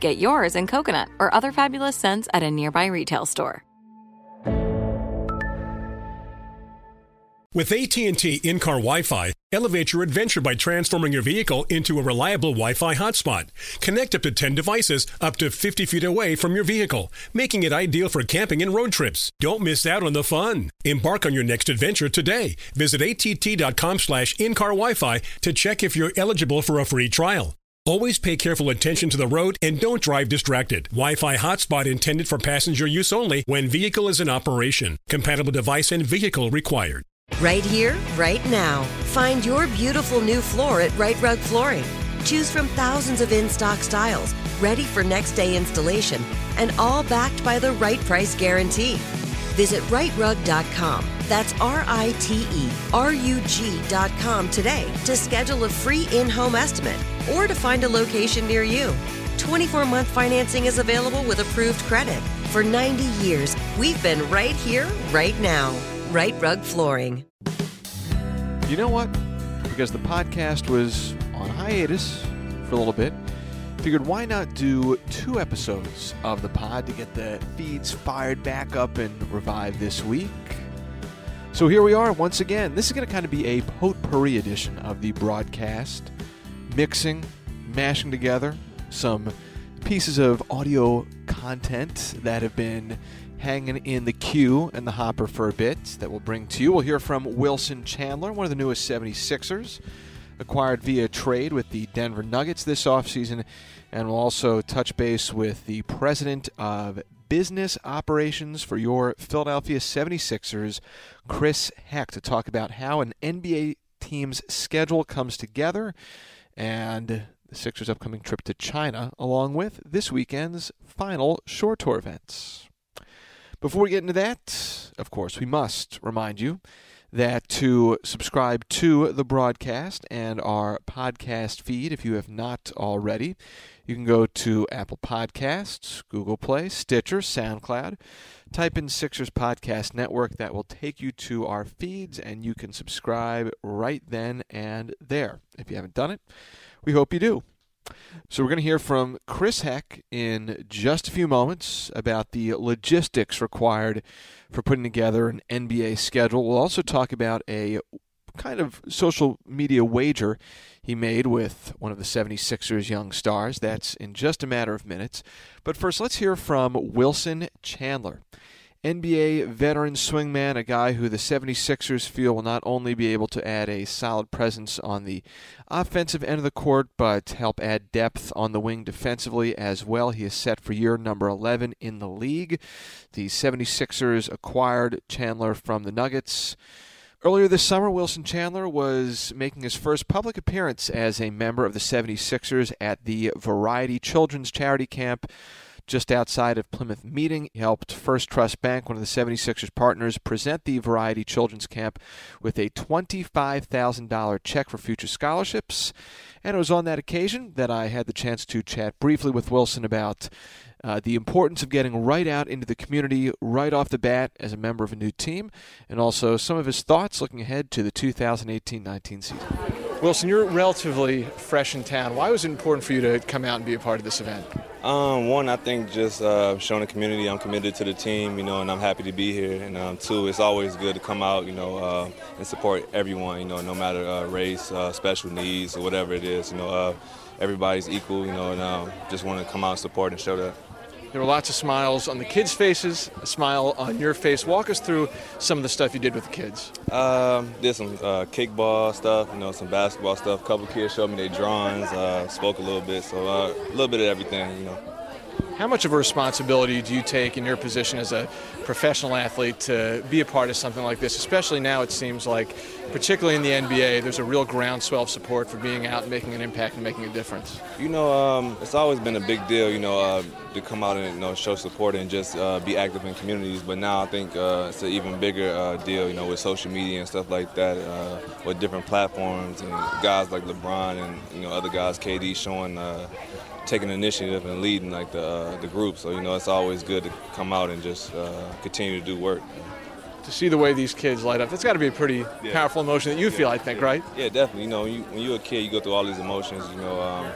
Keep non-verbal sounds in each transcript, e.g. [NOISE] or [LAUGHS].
Get yours in coconut or other fabulous scents at a nearby retail store. With AT&T in-car Wi-Fi, elevate your adventure by transforming your vehicle into a reliable Wi-Fi hotspot. Connect up to 10 devices up to 50 feet away from your vehicle, making it ideal for camping and road trips. Don't miss out on the fun. Embark on your next adventure today. Visit att.com slash in-car Wi-Fi to check if you're eligible for a free trial. Always pay careful attention to the road and don't drive distracted. Wi-Fi hotspot intended for passenger use only when vehicle is in operation. Compatible device and vehicle required. Right here, right now. Find your beautiful new floor at Rite Rug Flooring. Choose from thousands of in stock styles, ready for next day installation, and all backed by the right price guarantee. Visit riterug.com. That's R I T E R U G.com today to schedule a free in home estimate or to find a location near you. 24 month financing is available with approved credit. For 90 years, we've been right here, right now. Rite Rug Flooring. You know what? Because the podcast was on hiatus for a little bit, figured why not do two episodes of the pod to get the feeds fired back up and revived this week. So here we are once again. This is going to kind of be a potpourri edition of the broadcast, mixing, mashing together some pieces of audio content that have been hanging in the queue and the hopper for a bit that we'll bring to you. We'll hear from Wilson Chandler, one of the newest 76ers, acquired via trade with the Denver Nuggets this offseason. And we'll also touch base with the president of business operations for your Philadelphia 76ers, Chris Heck, to talk about how an NBA team's schedule comes together and the Sixers' upcoming trip to China, along with this weekend's final shore tour events. Before we get into that, of course, we must remind you that to subscribe to the broadcast and our podcast feed, if you have not already, you can go to Apple Podcasts, Google Play, Stitcher, SoundCloud. Type in Sixers Podcast Network. That will take you to our feeds, and you can subscribe right then and there. If you haven't done it, we hope you do. So we're going to hear from Chris Heck in just a few moments about the logistics required for putting together an NBA schedule. We'll also talk about a kind of social media wager he made with one of the 76ers young stars. That's in just a matter of minutes. But first, let's hear from Wilson Chandler. NBA veteran swingman, a guy who the 76ers feel will not only be able to add a solid presence on the offensive end of the court, but help add depth on the wing defensively as well. He is set for year number 11 in the league. The 76ers acquired Chandler from the Nuggets. Earlier this summer, Wilson Chandler was making his first public appearance as a member of the 76ers at the Variety Children's Charity Camp just outside of Plymouth Meeting. He helped First Trust Bank, one of the 76ers partners, present the Variety Children's Camp with a $25,000 check for future scholarships. And it was on that occasion that I had the chance to chat briefly with Wilson about uh, the importance of getting right out into the community right off the bat as a member of a new team, and also some of his thoughts looking ahead to the 2018 19 season. Wilson, you're relatively fresh in town. Why was it important for you to come out and be a part of this event? Um, one, I think just uh, showing the community I'm committed to the team, you know, and I'm happy to be here. And um, two, it's always good to come out, you know, uh, and support everyone, you know, no matter uh, race, uh, special needs, or whatever it is. You know, uh, everybody's equal, you know, and um, just want to come out and support and show that. There were lots of smiles on the kids' faces, a smile on your face. Walk us through some of the stuff you did with the kids. Um, did some uh, kickball stuff, you know, some basketball stuff. A couple kids showed me their drawings, uh, spoke a little bit, so uh, a little bit of everything, you know. How much of a responsibility do you take in your position as a professional athlete to be a part of something like this? Especially now, it seems like, particularly in the NBA, there's a real groundswell of support for being out and making an impact and making a difference. You know, um, it's always been a big deal, you know, uh, to come out and you know, show support and just uh, be active in communities. But now I think uh, it's an even bigger uh, deal, you know, with social media and stuff like that, uh, with different platforms and guys like LeBron and you know other guys, KD, showing uh, taking initiative and leading like the uh, the group. So you know, it's always good to come out and just uh, continue to do work. To see the way these kids light up, it's got to be a pretty Yeah. powerful emotion that you feel, I think, right? Yeah, definitely. You know, you, when you're a kid, you go through all these emotions. You know, um,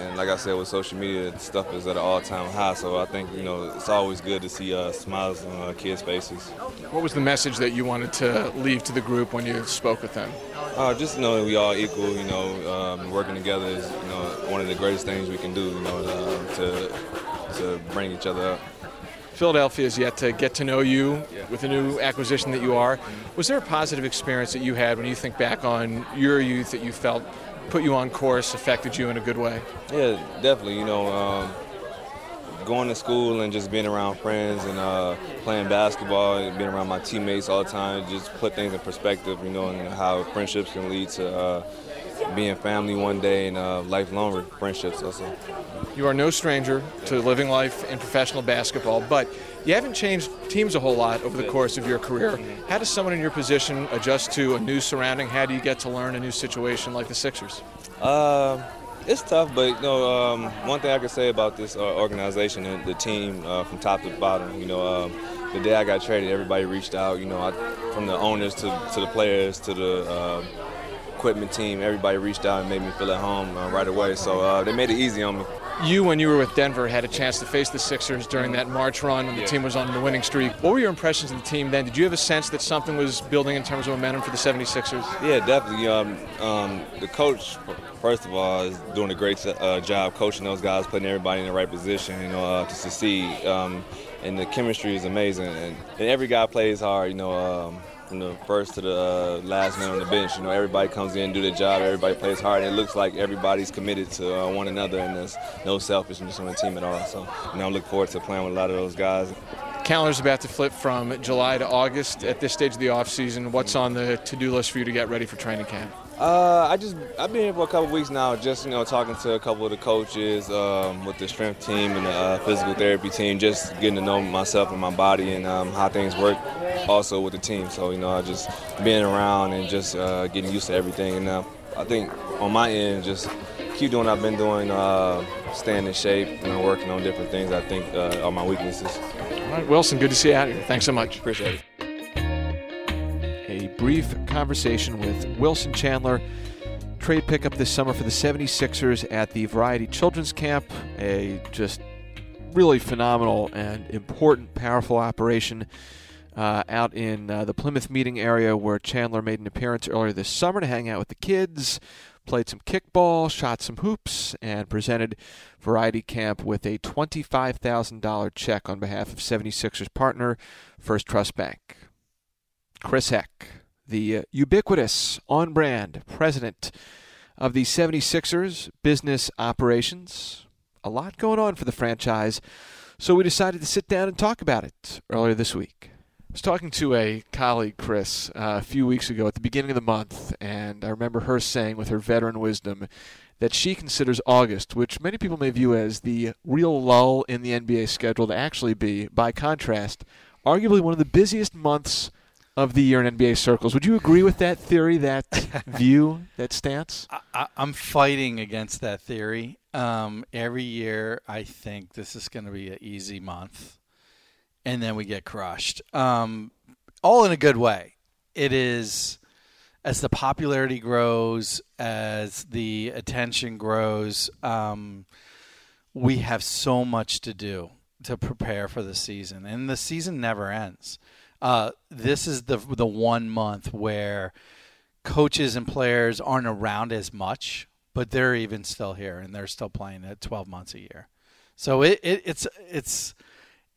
and like I said, with social media, stuff is at an all-time high. So I think you know it's always good to see uh, smiles on uh, kids' faces. What was the message that you wanted to leave to the group when you spoke with them? Uh, just know that we all equal. You know, um, working together is you know one of the greatest things we can do. You know, uh, to to bring each other up. Philadelphia is yet to get to know you with the new acquisition that you are. Was there a positive experience that you had when you think back on your youth that you felt put you on course, affected you in a good way? Yeah, definitely. You know, um, going to school and just being around friends and uh, playing basketball and being around my teammates all the time just put things in perspective. You know, and how friendships can lead to uh, being family one day and uh, lifelong friendships also. You are no stranger to living life in professional basketball, but you haven't changed teams a whole lot over the course of your career. How does someone in your position adjust to a new surrounding? How do you get to learn a new situation like the Sixers? Uh, it's tough, but you know, um, one thing I can say about this uh, organization and the team uh, from top to bottom, you know, um, the day I got traded, everybody reached out. You know, I, from the owners to, to the players to the uh, equipment team, everybody reached out and made me feel at home uh, right away. So uh, they made it easy on me. You, when you were with Denver, had a chance to face the Sixers during that March run when the Yeah. team was on the winning streak. What were your impressions of the team then? Did you have a sense that something was building in terms of momentum for the 76ers? Yeah, definitely. Um, um, the coach, first of all, is doing a great uh, job coaching those guys, putting everybody in the right position, you know, uh, to succeed. Um, and the chemistry is amazing. And, and every guy plays hard, you know, um, from the first to the uh, last man on the bench. You know, everybody comes in, do their job, everybody plays hard, and it looks like everybody's committed to uh, one another, and there's no selfishness on the team at all. So, you know, I look forward to playing with a lot of those guys. Calendar's about to flip from July to August. At this stage of the offseason, what's on the to-do list for you to get ready for training camp? Uh, I just I've been here for a couple weeks now, just you know talking to a couple of the coaches um, with the strength team and the uh, physical therapy team, just getting to know myself and my body and um, how things work. Also with the team, so you know I just being around and just uh, getting used to everything. And uh, I think on my end, just keep doing what I've been doing, uh, staying in shape, you know, working on different things. I think uh, are my weaknesses. All right, Wilson, good to see you out here. Thanks so much. Appreciate it. Brief conversation with Wilson Chandler. Trade pickup this summer for the 76ers at the Variety Children's Camp. A just really phenomenal and important, powerful operation uh, out in uh, the Plymouth meeting area where Chandler made an appearance earlier this summer to hang out with the kids, played some kickball, shot some hoops, and presented Variety Camp with a $25,000 check on behalf of 76ers partner First Trust Bank. Chris Heck, the uh, ubiquitous, on brand president of the 76ers business operations. A lot going on for the franchise, so we decided to sit down and talk about it earlier this week. I was talking to a colleague, Chris, uh, a few weeks ago at the beginning of the month, and I remember her saying, with her veteran wisdom, that she considers August, which many people may view as the real lull in the NBA schedule, to actually be, by contrast, arguably one of the busiest months of the year in NBA circles. Would you agree with that theory, that [LAUGHS] view, that stance? I- I'm fighting against that theory. Um, every year, I think this is going to be an easy month, and then we get crushed. Um, all in a good way. It is as the popularity grows, as the attention grows. Um, we have so much to do to prepare for the season, and the season never ends. Uh, this is the the one month where coaches and players aren't around as much, but they're even still here and they're still playing at 12 months a year. So it, it it's it's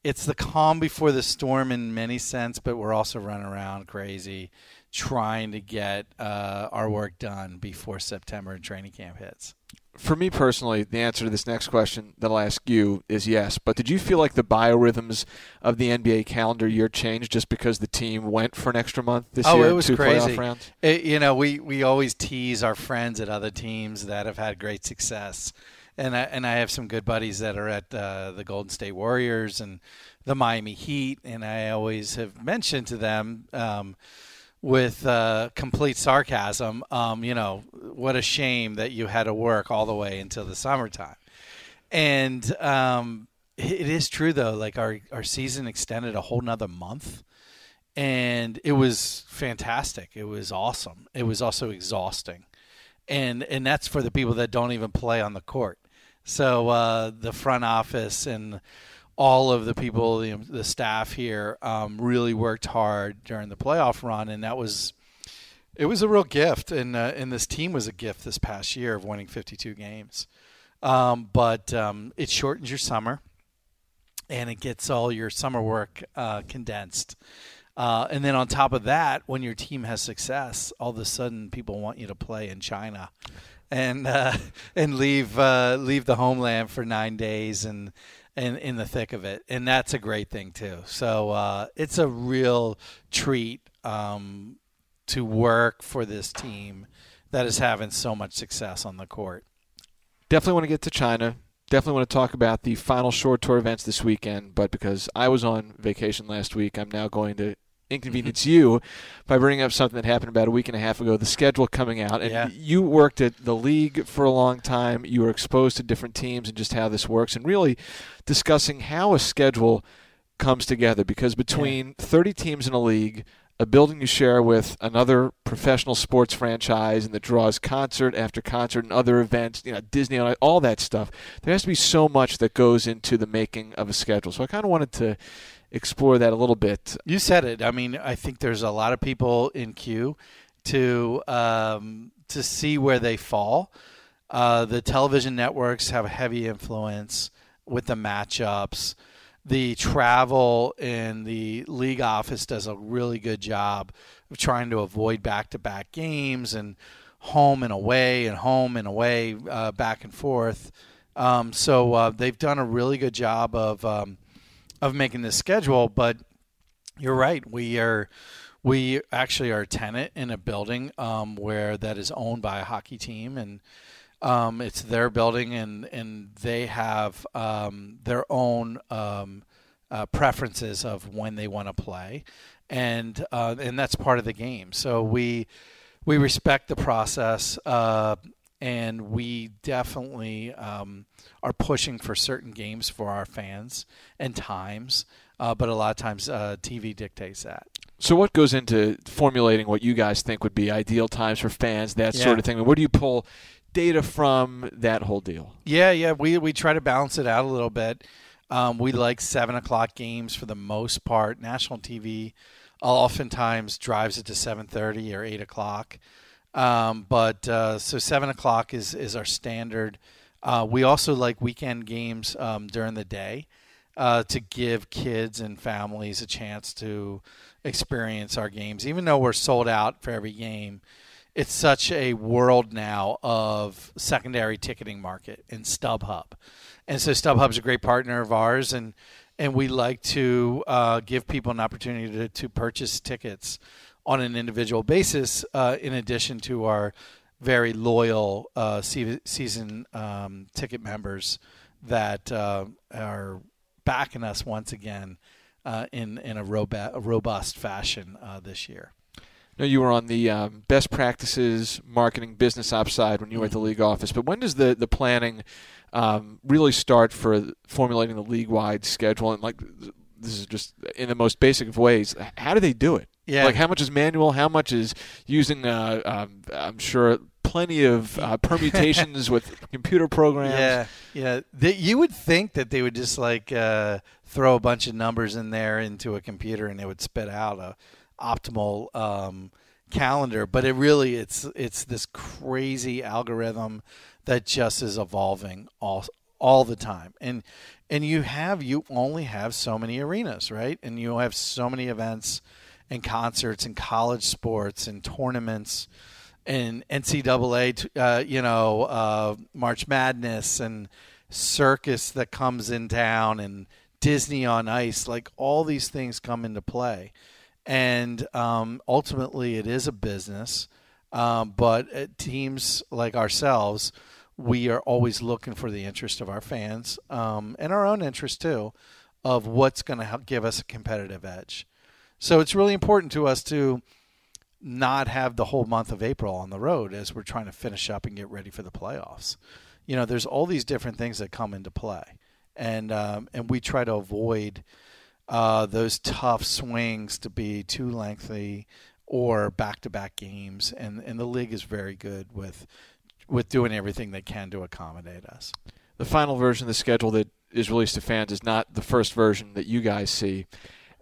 it's the calm before the storm in many sense, but we're also running around crazy trying to get uh, our work done before September and training camp hits. For me personally, the answer to this next question that I'll ask you is yes. But did you feel like the biorhythms of the NBA calendar year changed just because the team went for an extra month this oh, year? it was two crazy. playoff rounds? It, you know, we, we always tease our friends at other teams that have had great success. And I, and I have some good buddies that are at uh, the Golden State Warriors and the Miami Heat. And I always have mentioned to them um, – with uh, complete sarcasm, um, you know, what a shame that you had to work all the way until the summertime. And um, it is true though, like our our season extended a whole nother month, and it was fantastic. It was awesome. It was also exhausting, and and that's for the people that don't even play on the court. So uh, the front office and all of the people, the, the staff here, um, really worked hard during the playoff run, and that was it was a real gift. And uh, and this team was a gift this past year of winning 52 games. Um, but um, it shortens your summer, and it gets all your summer work uh, condensed. Uh, and then on top of that, when your team has success, all of a sudden people want you to play in China, and uh, [LAUGHS] and leave uh, leave the homeland for nine days and in in the thick of it, and that's a great thing too. So uh, it's a real treat um, to work for this team that is having so much success on the court. Definitely want to get to China. Definitely want to talk about the final shore tour events this weekend, but because I was on vacation last week, I'm now going to inconvenience you by bringing up something that happened about a week and a half ago the schedule coming out. And Yeah. you worked at the league for a long time. You were exposed to different teams and just how this works and really discussing how a schedule comes together because between 30 teams in a league a building you share with another professional sports franchise and that draws concert after concert and other events, you know, Disney, all that stuff. There has to be so much that goes into the making of a schedule. So I kind of wanted to explore that a little bit. You said it. I mean, I think there's a lot of people in queue to um, to see where they fall. Uh, the television networks have a heavy influence with the matchups. The travel and the league office does a really good job of trying to avoid back-to-back games and home and away and home and away uh, back and forth. Um, so uh, they've done a really good job of um, of making this schedule. But you're right. We are we actually are a tenant in a building um, where that is owned by a hockey team and. Um, it's their building, and, and they have um, their own um, uh, preferences of when they want to play, and uh, and that's part of the game. So we we respect the process, uh, and we definitely um, are pushing for certain games for our fans and times. Uh, but a lot of times, uh, TV dictates that. So what goes into formulating what you guys think would be ideal times for fans, that Yeah. sort of thing? Where do you pull data from that whole deal? Yeah, yeah, we we try to balance it out a little bit. Um, we like seven o'clock games for the most part. National TV oftentimes drives it to seven thirty or eight o'clock, um, but uh, so seven o'clock is is our standard. Uh, we also like weekend games um, during the day uh, to give kids and families a chance to experience our games, even though we're sold out for every game it's such a world now of secondary ticketing market in StubHub, and so StubHub's a great partner of ours, and and we like to uh, give people an opportunity to, to purchase tickets on an individual basis, uh, in addition to our very loyal uh, season um, ticket members that uh, are backing us once again uh, in in a, a robust fashion uh, this year. No, you were on the um, best practices marketing business ops side when you were at the league office. But when does the the planning um, really start for formulating the league wide schedule? And like this is just in the most basic of ways. How do they do it? Yeah. Like how much is manual? How much is using? Uh, um, I'm sure plenty of uh, [LAUGHS] permutations with computer programs. Yeah, yeah. They, you would think that they would just like uh, throw a bunch of numbers in there into a computer and it would spit out a optimal um, calendar, but it really it's it's this crazy algorithm that just is evolving all all the time. And and you have you only have so many arenas, right? And you have so many events and concerts and college sports and tournaments and NCAA, uh, you know, uh, March Madness and circus that comes in town and Disney on Ice, like all these things come into play. And um, ultimately, it is a business. Um, but teams like ourselves, we are always looking for the interest of our fans um, and our own interest too, of what's going to give us a competitive edge. So it's really important to us to not have the whole month of April on the road as we're trying to finish up and get ready for the playoffs. You know, there's all these different things that come into play, and um, and we try to avoid uh, those tough swings to be too lengthy or back-to-back games, and and the league is very good with with doing everything they can to accommodate us. The final version of the schedule that is released to fans is not the first version that you guys see.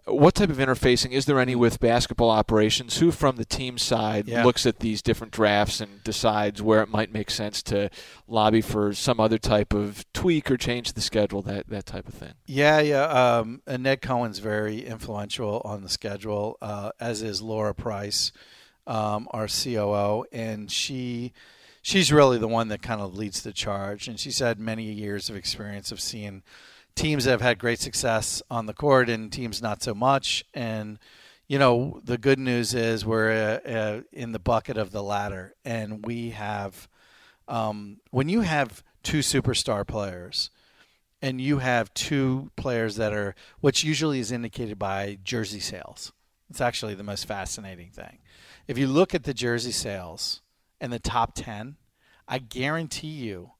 What type of interfacing is there any with basketball operations? Who from the team side yeah. looks at these different drafts and decides where it might make sense to lobby for some other type of tweak or change the schedule, that that type of thing? Yeah, yeah. Um, and Ned Cohen's very influential on the schedule, uh, as is Lara Price, um, our COO, and she she's really the one that kind of leads the charge. And she's had many years of experience of seeing teams that have had great success on the court and teams not so much. And you know, the good news is we're uh, uh, in the bucket of the latter, and we have. Um, when you have two superstar players, and you have two players that are, which usually is indicated by jersey sales. It's actually the most fascinating thing. If you look at the jersey sales and the top 10, I guarantee you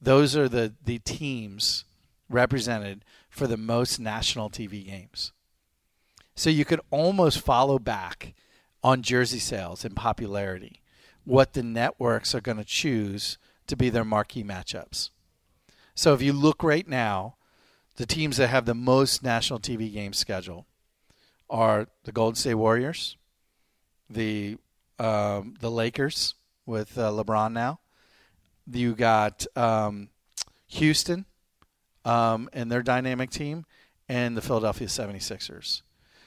those are the, the teams represented for the most national TV games. So you could almost follow back on jersey sales and popularity what the networks are going to choose to be their marquee matchups. So if you look right now, the teams that have the most national TV games scheduled are the Golden State Warriors, the um, the Lakers with uh, LeBron now. You got um, Houston um, and their dynamic team, and the Philadelphia 76ers.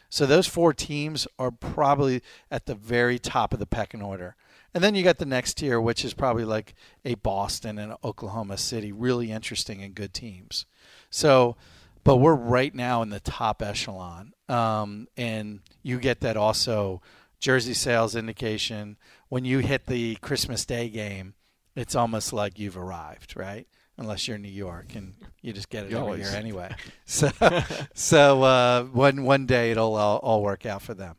So those four teams are probably at the very top of the pecking order. And then you got the next tier, which is probably like a Boston and Oklahoma City, really interesting and good teams. So, but we're right now in the top echelon. Um, and you get that also jersey sales indication. When you hit the Christmas Day game, it's almost like you've arrived, right? Unless you're in New York and you just get it every year anyway. [LAUGHS] So, so uh, one one day it'll all, all, work out for them.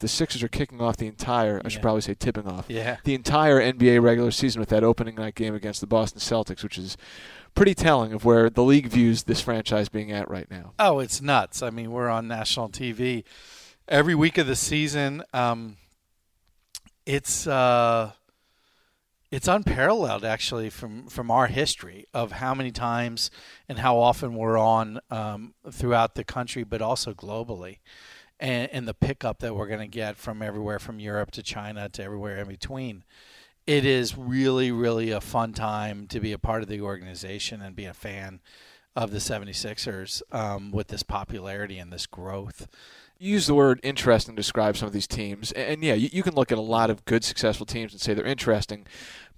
The Sixers are kicking off the entire, I should probably say tipping off, yeah. the entire NBA regular season with that opening night game against the Boston Celtics, which is pretty telling of where the league views this franchise being at right now. Oh, it's nuts. I mean, we're on national TV every week of the season. Um, it's. Uh, it's unparalleled actually from from our history of how many times and how often we're on um, throughout the country, but also globally, and, and the pickup that we're going to get from everywhere from Europe to China to everywhere in between. It is really, really a fun time to be a part of the organization and be a fan of the 76ers um, with this popularity and this growth you use the word interesting to describe some of these teams. And, yeah, you, you, can look at a lot of good, successful teams and say they're interesting.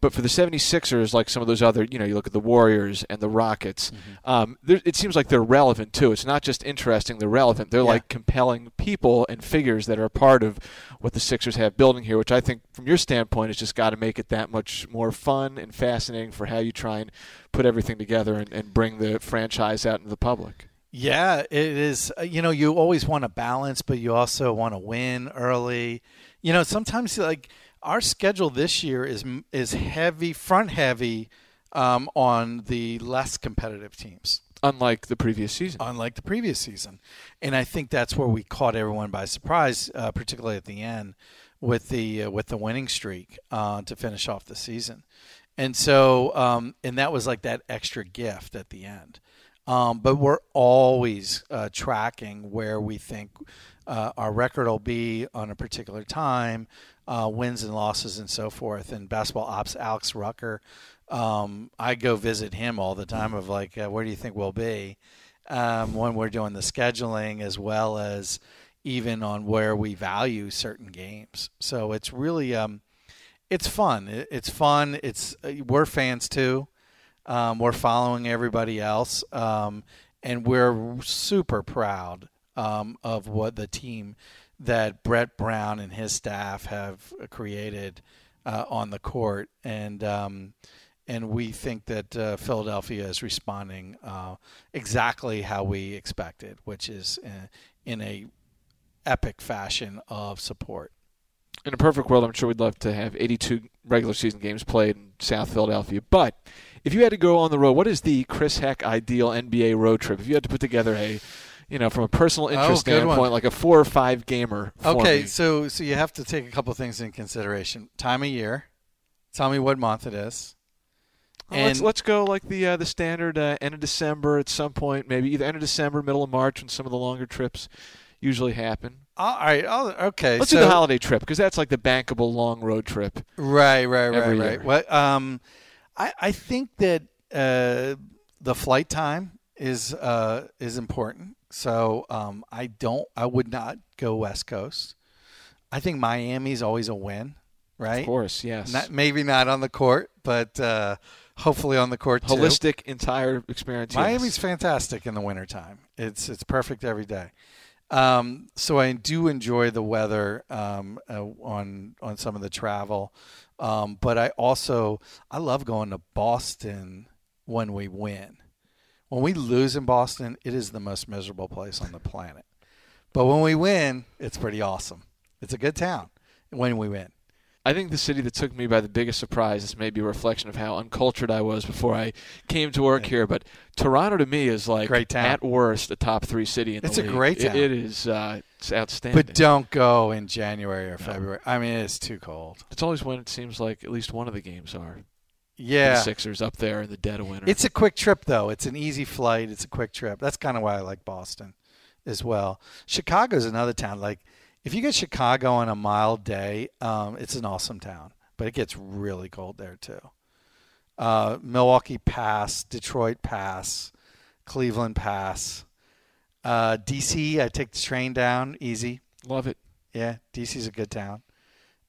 But for the 76ers, like some of those other, you know, you look at the Warriors and the Rockets, mm-hmm. um, it seems like they're relevant too. It's not just interesting, they're relevant. They're yeah. like compelling people and figures that are part of what the Sixers have building here, which I think, from your standpoint, has just got to make it that much more fun and fascinating for how you try and put everything together and, and bring the franchise out into the public. Yeah, it is. Uh, you know, you always want to balance, but you also want to win early. You know, sometimes like our schedule this year is is heavy, front heavy, um, on the less competitive teams. Unlike the previous season. Unlike the previous season, and I think that's where we caught everyone by surprise, uh, particularly at the end with the uh, with the winning streak uh, to finish off the season. And so, um, and that was like that extra gift at the end. Um, but we're always uh, tracking where we think uh, our record will be on a particular time, uh, wins and losses, and so forth. And basketball ops, Alex Rucker, um, I go visit him all the time. Of like, uh, where do you think we'll be um, when we're doing the scheduling, as well as even on where we value certain games. So it's really um, it's fun. It's fun. It's uh, we're fans too. Um, we're following everybody else, um, and we're super proud um, of what the team that Brett Brown and his staff have created uh, on the court, and um, and we think that uh, Philadelphia is responding uh, exactly how we expected, which is in, uh, in a epic fashion of support. In a perfect world, I'm sure we'd love to have 82 regular season games played in South Philadelphia. But if you had to go on the road, what is the Chris Heck ideal NBA road trip? If you had to put together a you know, from a personal oh, interest oh, standpoint, one. like a four or five gamer. Okay, so so you have to take a couple things in consideration. Time of year. Tell me what month it is. Well, let's let's go like the uh, the standard uh, end of December at some point, maybe either end of December, middle of March, when some of the longer trips usually happen. All right. All, okay. Let's so, do the holiday trip because that's like the bankable long road trip. Right. Right. Right. Right. What? Um, I I think that uh, the flight time is uh is important. So um, I don't. I would not go West Coast. I think Miami's always a win, right? Of course, yes. Not, maybe not on the court, but uh, hopefully on the court too. Holistic entire experience. Miami's yes. fantastic in the wintertime. It's it's perfect every day. Um, so I do enjoy the weather um, uh, on on some of the travel, um, but I also I love going to Boston when we win. When we lose in Boston, it is the most miserable place on the planet. But when we win, it's pretty awesome. It's a good town when we win. I think the city that took me by the biggest surprise is maybe a reflection of how uncultured I was before I came to work yeah. here. But Toronto to me is like great town. at worst a top three city in it's the league. It's a great town. it, it is. Uh, it's outstanding. But don't go in January or February. I mean, it's too cold. It's always when it seems like at least one of the games are. Yeah, the Sixers up there in the dead of winter. It's a quick trip though. It's an easy flight. It's a quick trip. That's kind of why I like Boston as well. Chicago's another town. Like if you get Chicago on a mild day, um, it's an awesome town. But it gets really cold there too. Uh, Milwaukee pass, Detroit pass, Cleveland pass. Uh, DC, I take the train down easy. Love it. Yeah, DC's a good town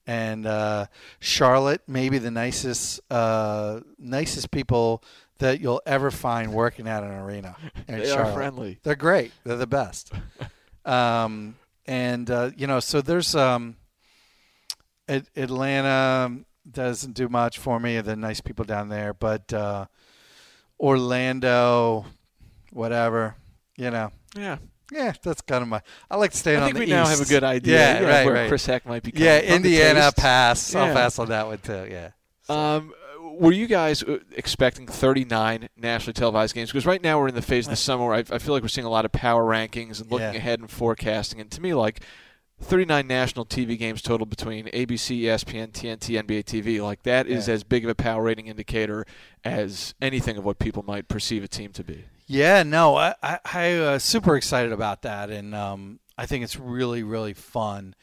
and uh, Charlotte, maybe the nicest uh, nicest people that you'll ever find working at an arena. they Charlotte. are friendly. They're great. They're the best. [LAUGHS] um, and uh, you know, so there's um, Atlanta doesn't do much for me. The nice people down there, but uh, Orlando, whatever, you know. Yeah, yeah, that's kind of my. I like staying stay I on the east. we now have a good idea. Yeah, yeah right, where right. Chris Heck might be. Yeah, Indiana pass. Yeah. I'll pass on that one too. Yeah. So. Um, were you guys uh, expecting 39 nationally televised games? Because right now we're in the phase of the summer where I, I feel like we're seeing a lot of power rankings and looking yeah. ahead and forecasting. And to me, like 39 national TV games total between ABC, ESPN, TNT, NBA TV. Like that is yeah. as big of a power rating indicator as anything of what people might perceive a team to be. Yeah, no, I I, I uh, super excited about that, and um, I think it's really really fun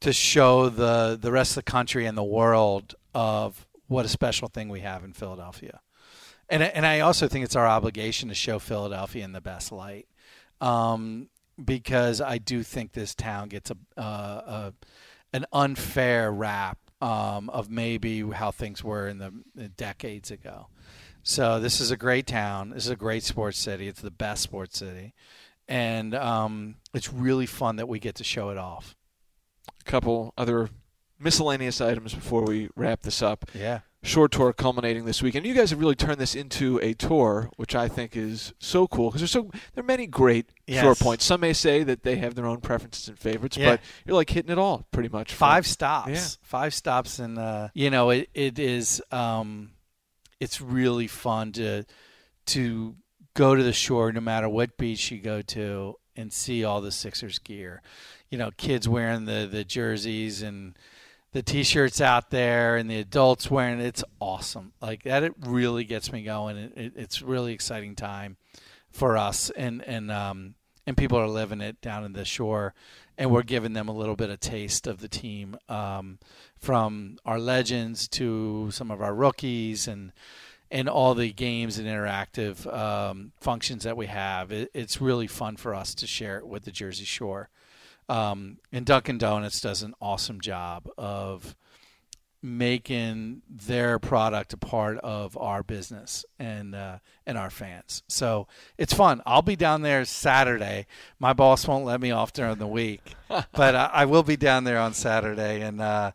to show the the rest of the country and the world of what a special thing we have in Philadelphia, and and I also think it's our obligation to show Philadelphia in the best light, um, because I do think this town gets a, a an unfair rap um, of maybe how things were in the, the decades ago. So this is a great town. This is a great sports city. It's the best sports city, and um, it's really fun that we get to show it off. A couple other miscellaneous items before we wrap this up. Yeah. Shore tour culminating this weekend. You guys have really turned this into a tour, which I think is so cool because there's so there are many great yes. short points. Some may say that they have their own preferences and favorites, yeah. but you're like hitting it all pretty much. Five stops. Yeah. Five stops, and uh, you know it it is. Um, it's really fun to to go to the shore no matter what beach you go to and see all the Sixers gear. You know, kids wearing the the jerseys and the t-shirts out there and the adults wearing it. It's awesome. Like that it really gets me going. It, it, it's really exciting time for us and and um and people are living it down in the shore and we're giving them a little bit of taste of the team um, from our legends to some of our rookies and and all the games and interactive um, functions that we have. It, it's really fun for us to share it with the Jersey Shore. Um, and Dunkin' Donuts does an awesome job of making their product a part of our business and uh, and our fans. So it's fun. I'll be down there Saturday. My boss won't let me off during the week, [LAUGHS] but I, I, will be down there on Saturday, and uh,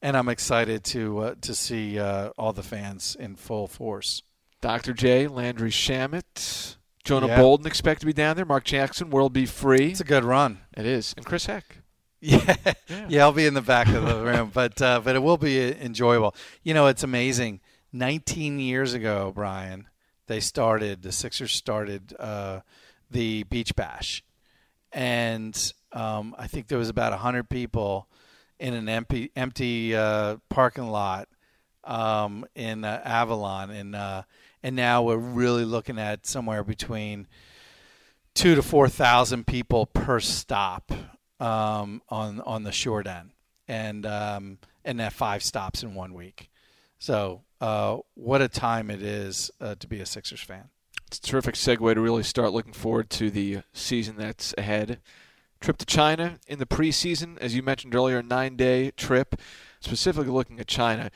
and I'm excited to uh, to see uh, all the fans in full force. Dr. J, Landry Shamet, Jonah. Bolden expect to be down there. Mark Jackson, World B. Free. It's a good run. It is, and Chris Heck. [LAUGHS] Yeah. yeah, yeah, I'll be in the back of the room, [LAUGHS] but uh, but it will be enjoyable. You know, it's amazing. 19 years ago, Brian, they started the Sixers started uh, the Beach Bash, and um, I think there was about 100 people in an empty empty uh, parking lot um, in uh, Avalon, and uh, and now we're really looking at somewhere between two to four thousand people per stop um, on on the short end, and um, and that five stops in one week. So uh, what a time it is uh, to be a Sixers fan. It's a terrific segue to really start looking forward to the season that's ahead. Trip to China in the preseason, as you mentioned earlier, nine day trip, specifically looking at China.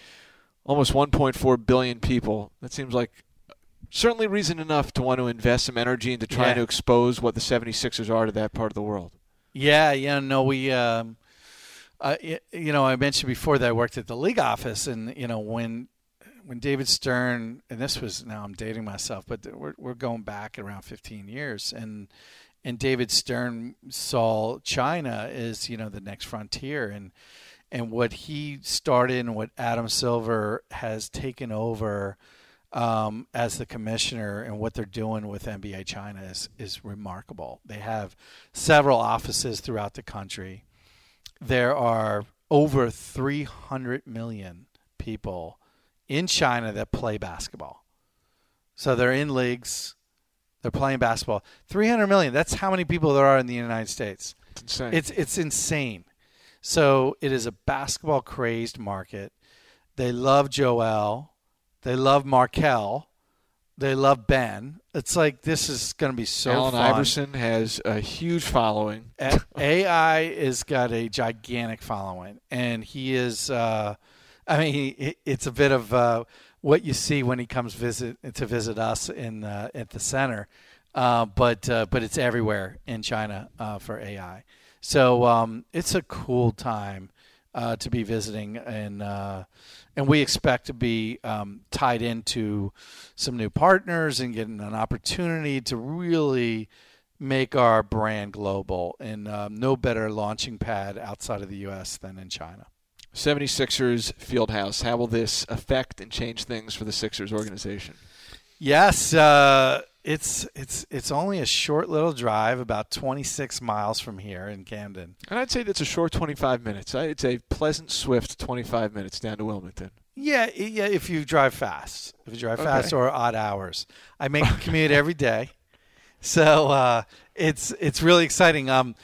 Almost 1.4 billion people. That seems like certainly reason enough to want to invest some energy into trying yeah. to expose what the 76ers are to that part of the world. Yeah, yeah, no, we, um, uh, you know, I mentioned before that I worked at the league office, and you know, when when David Stern, and this was now I'm dating myself, but we're we're going back around 15 years, and and David Stern saw China as you know the next frontier, and and what he started and what Adam Silver has taken over um, as the commissioner and what they're doing with NBA China is, is remarkable. They have several offices throughout the country. There are over 300 million people in China that play basketball. So they're in leagues, they're playing basketball. 300 million, that's how many people there are in the United States. It's insane. It's, it's insane. So it is a basketball crazed market. They love Joel they love Markelle. They love Ben. It's like this is going to be so Allen fun. Iverson has a huge following. AI has got a gigantic following, and he is. Uh, I mean, it's a bit of uh, what you see when he comes visit to visit us in uh, at the center, uh, but uh, but it's everywhere in China uh, for AI. So um, it's a cool time to be visiting and and we expect to be um, tied into some new partners and getting an opportunity to really make our brand global. And um, no better launching pad outside of the U.S. than in China. 76ers Fieldhouse. How will this affect and change things for the Sixers organization? Yes, uh, it's it's it's only a short little drive, about 26 miles from here in Camden. And I'd say that's a short 25 minutes. It's a pleasant, swift 25 minutes down to Wilmington. Yeah, yeah. If you drive fast, if you drive okay. fast or odd hours, I make a [LAUGHS] commute every day, so uh, it's it's really exciting. Um,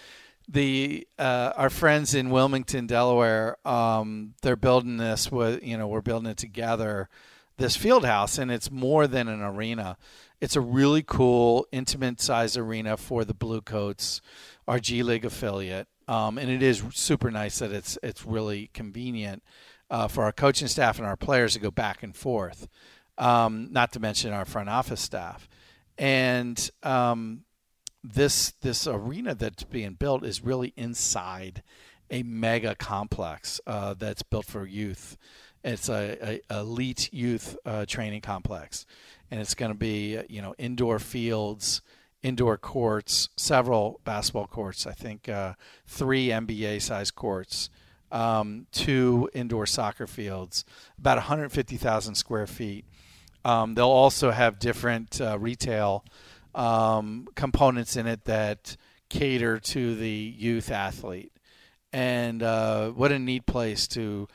the uh, our friends in Wilmington, Delaware, um, they're building this with you know we're building it together, this field house, and it's more than an arena. It's a really cool, intimate size arena for the Blue Coats, our G League affiliate, um, and it is super nice that it's it's really convenient uh, for our coaching staff and our players to go back and forth. Um, not to mention our front office staff, and um, this this arena that's being built is really inside a mega complex uh, that's built for youth. It's a, a elite youth uh, training complex, and it's going to be you know indoor fields, indoor courts, several basketball courts. I think uh, three NBA size courts, um, two indoor soccer fields, about 150,000 square feet. Um, they'll also have different uh, retail um, components in it that cater to the youth athlete. And uh, what a neat place to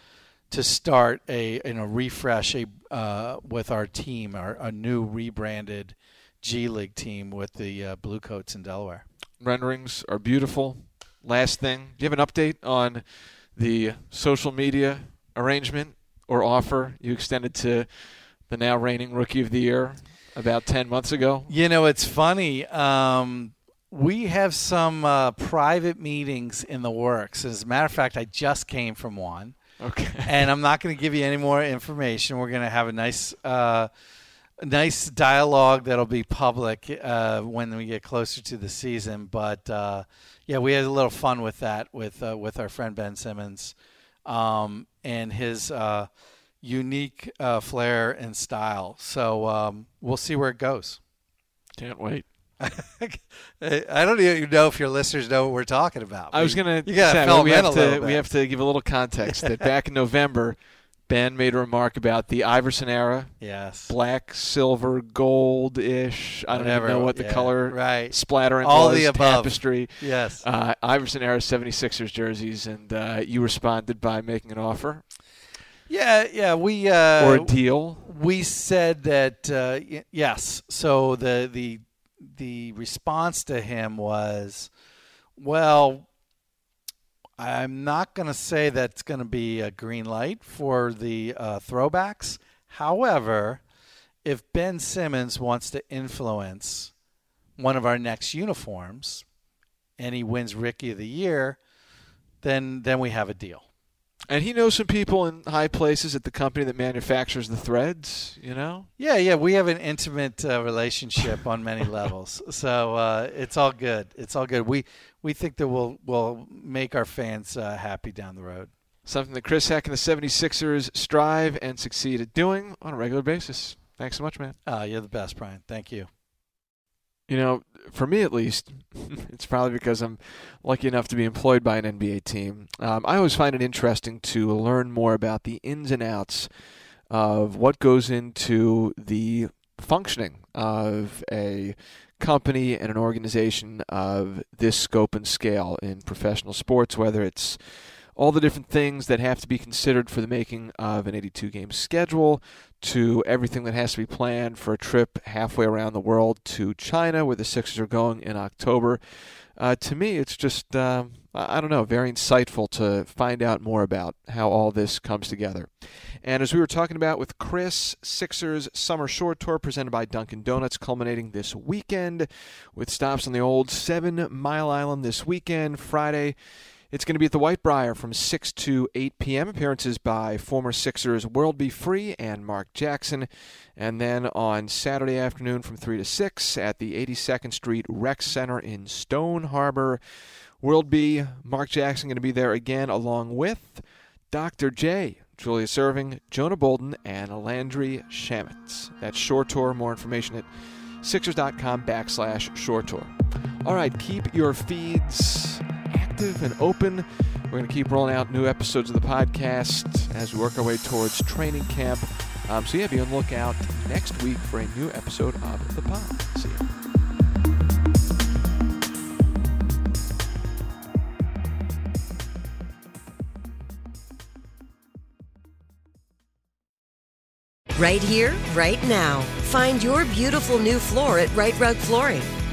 to start a you know refresh a uh, with our team, our a new rebranded G League team with the uh, Blue Coats in Delaware. Renderings are beautiful. Last thing, do you have an update on the social media arrangement or offer you extended to the now reigning Rookie of the Year about ten months ago? You know, it's funny. Um, we have some uh, private meetings in the works. As a matter of fact, I just came from one Okay. And I'm not going to give you any more information. We're going to have a nice, uh, nice dialogue that'll be public uh, when we get closer to the season. But uh, yeah, we had a little fun with that with uh, with our friend Ben Simmons um, and his uh, unique uh, flair and style. So um, we'll see where it goes. Can't wait. [LAUGHS] I don't even know if your listeners know what we're talking about. I was gonna. You got say, to we have to. We have to give a little context. that back in November, Ben made a remark about the Iverson era, yes. black, silver, gold-ish. I don't Whatever, even know what the yeah, color right. splattering All was. the above. Tapestry. Yes. Uh, Iverson era 76ers jerseys, and uh, you responded by making an offer Yeah, yeah. We uh, or a deal. we said that uh, y- yes. So the the the response to him was, well, I'm not going to say that's going to be a green light for the uh, throwbacks. However, if Ben Simmons wants to influence one of our next uniforms, and he wins Rookie of the Year, then then we have a deal. And he knows some people in high places at the company that manufactures the threads. You know. Yeah, yeah, we have an intimate uh, relationship on many [LAUGHS] levels, so uh, it's all good. It's all good. We we think that we'll we'll make our fans uh, happy down the road. Something that Chris Heck and the 76ers strive and succeed at doing on a regular basis. Thanks so much, man. Uh, you're the best, Brian. Thank you. You know, for me at least, [LAUGHS] it's probably because I'm lucky enough to be employed by an NBA team. Um, I always find it interesting to learn more about the ins and outs of what goes into the functioning of a company and an organization of this scope and scale in professional sports, whether it's all the different things that have to be considered for the making of an 82 game schedule, to everything that has to be planned for a trip halfway around the world to China, where the Sixers are going in October. Uh, to me, it's just, um, don't know, very insightful to find out more about how all this comes together. And as we were talking about with Chris, Sixers Summer Shore Tour presented by Dunkin' Donuts, culminating this weekend with stops on the old Seven Mile Island this weekend, Friday. It's going to be at the White Whitebriar from 6 to 8 p.m. Appearances by former Sixers World B. Free and Mark Jackson. And then on Saturday afternoon from 3 to 6 at the 82nd Street Rec Center in Stone Harbor. World Be, Mark Jackson going to be there again along with Dr. J, Julius Erving, Jonah Bolden, and Landry Shamet. That's Shore Tour. More information at Sixers.com backslash Shore Tour. All right, keep your feeds active and open. We're going to keep rolling out new episodes of the podcast as we work our way towards training camp. Um, so, yeah, be on the lookout next week for a new episode of the pod. See you. Right here, right now. Find your beautiful new floor at Rite Rug Flooring.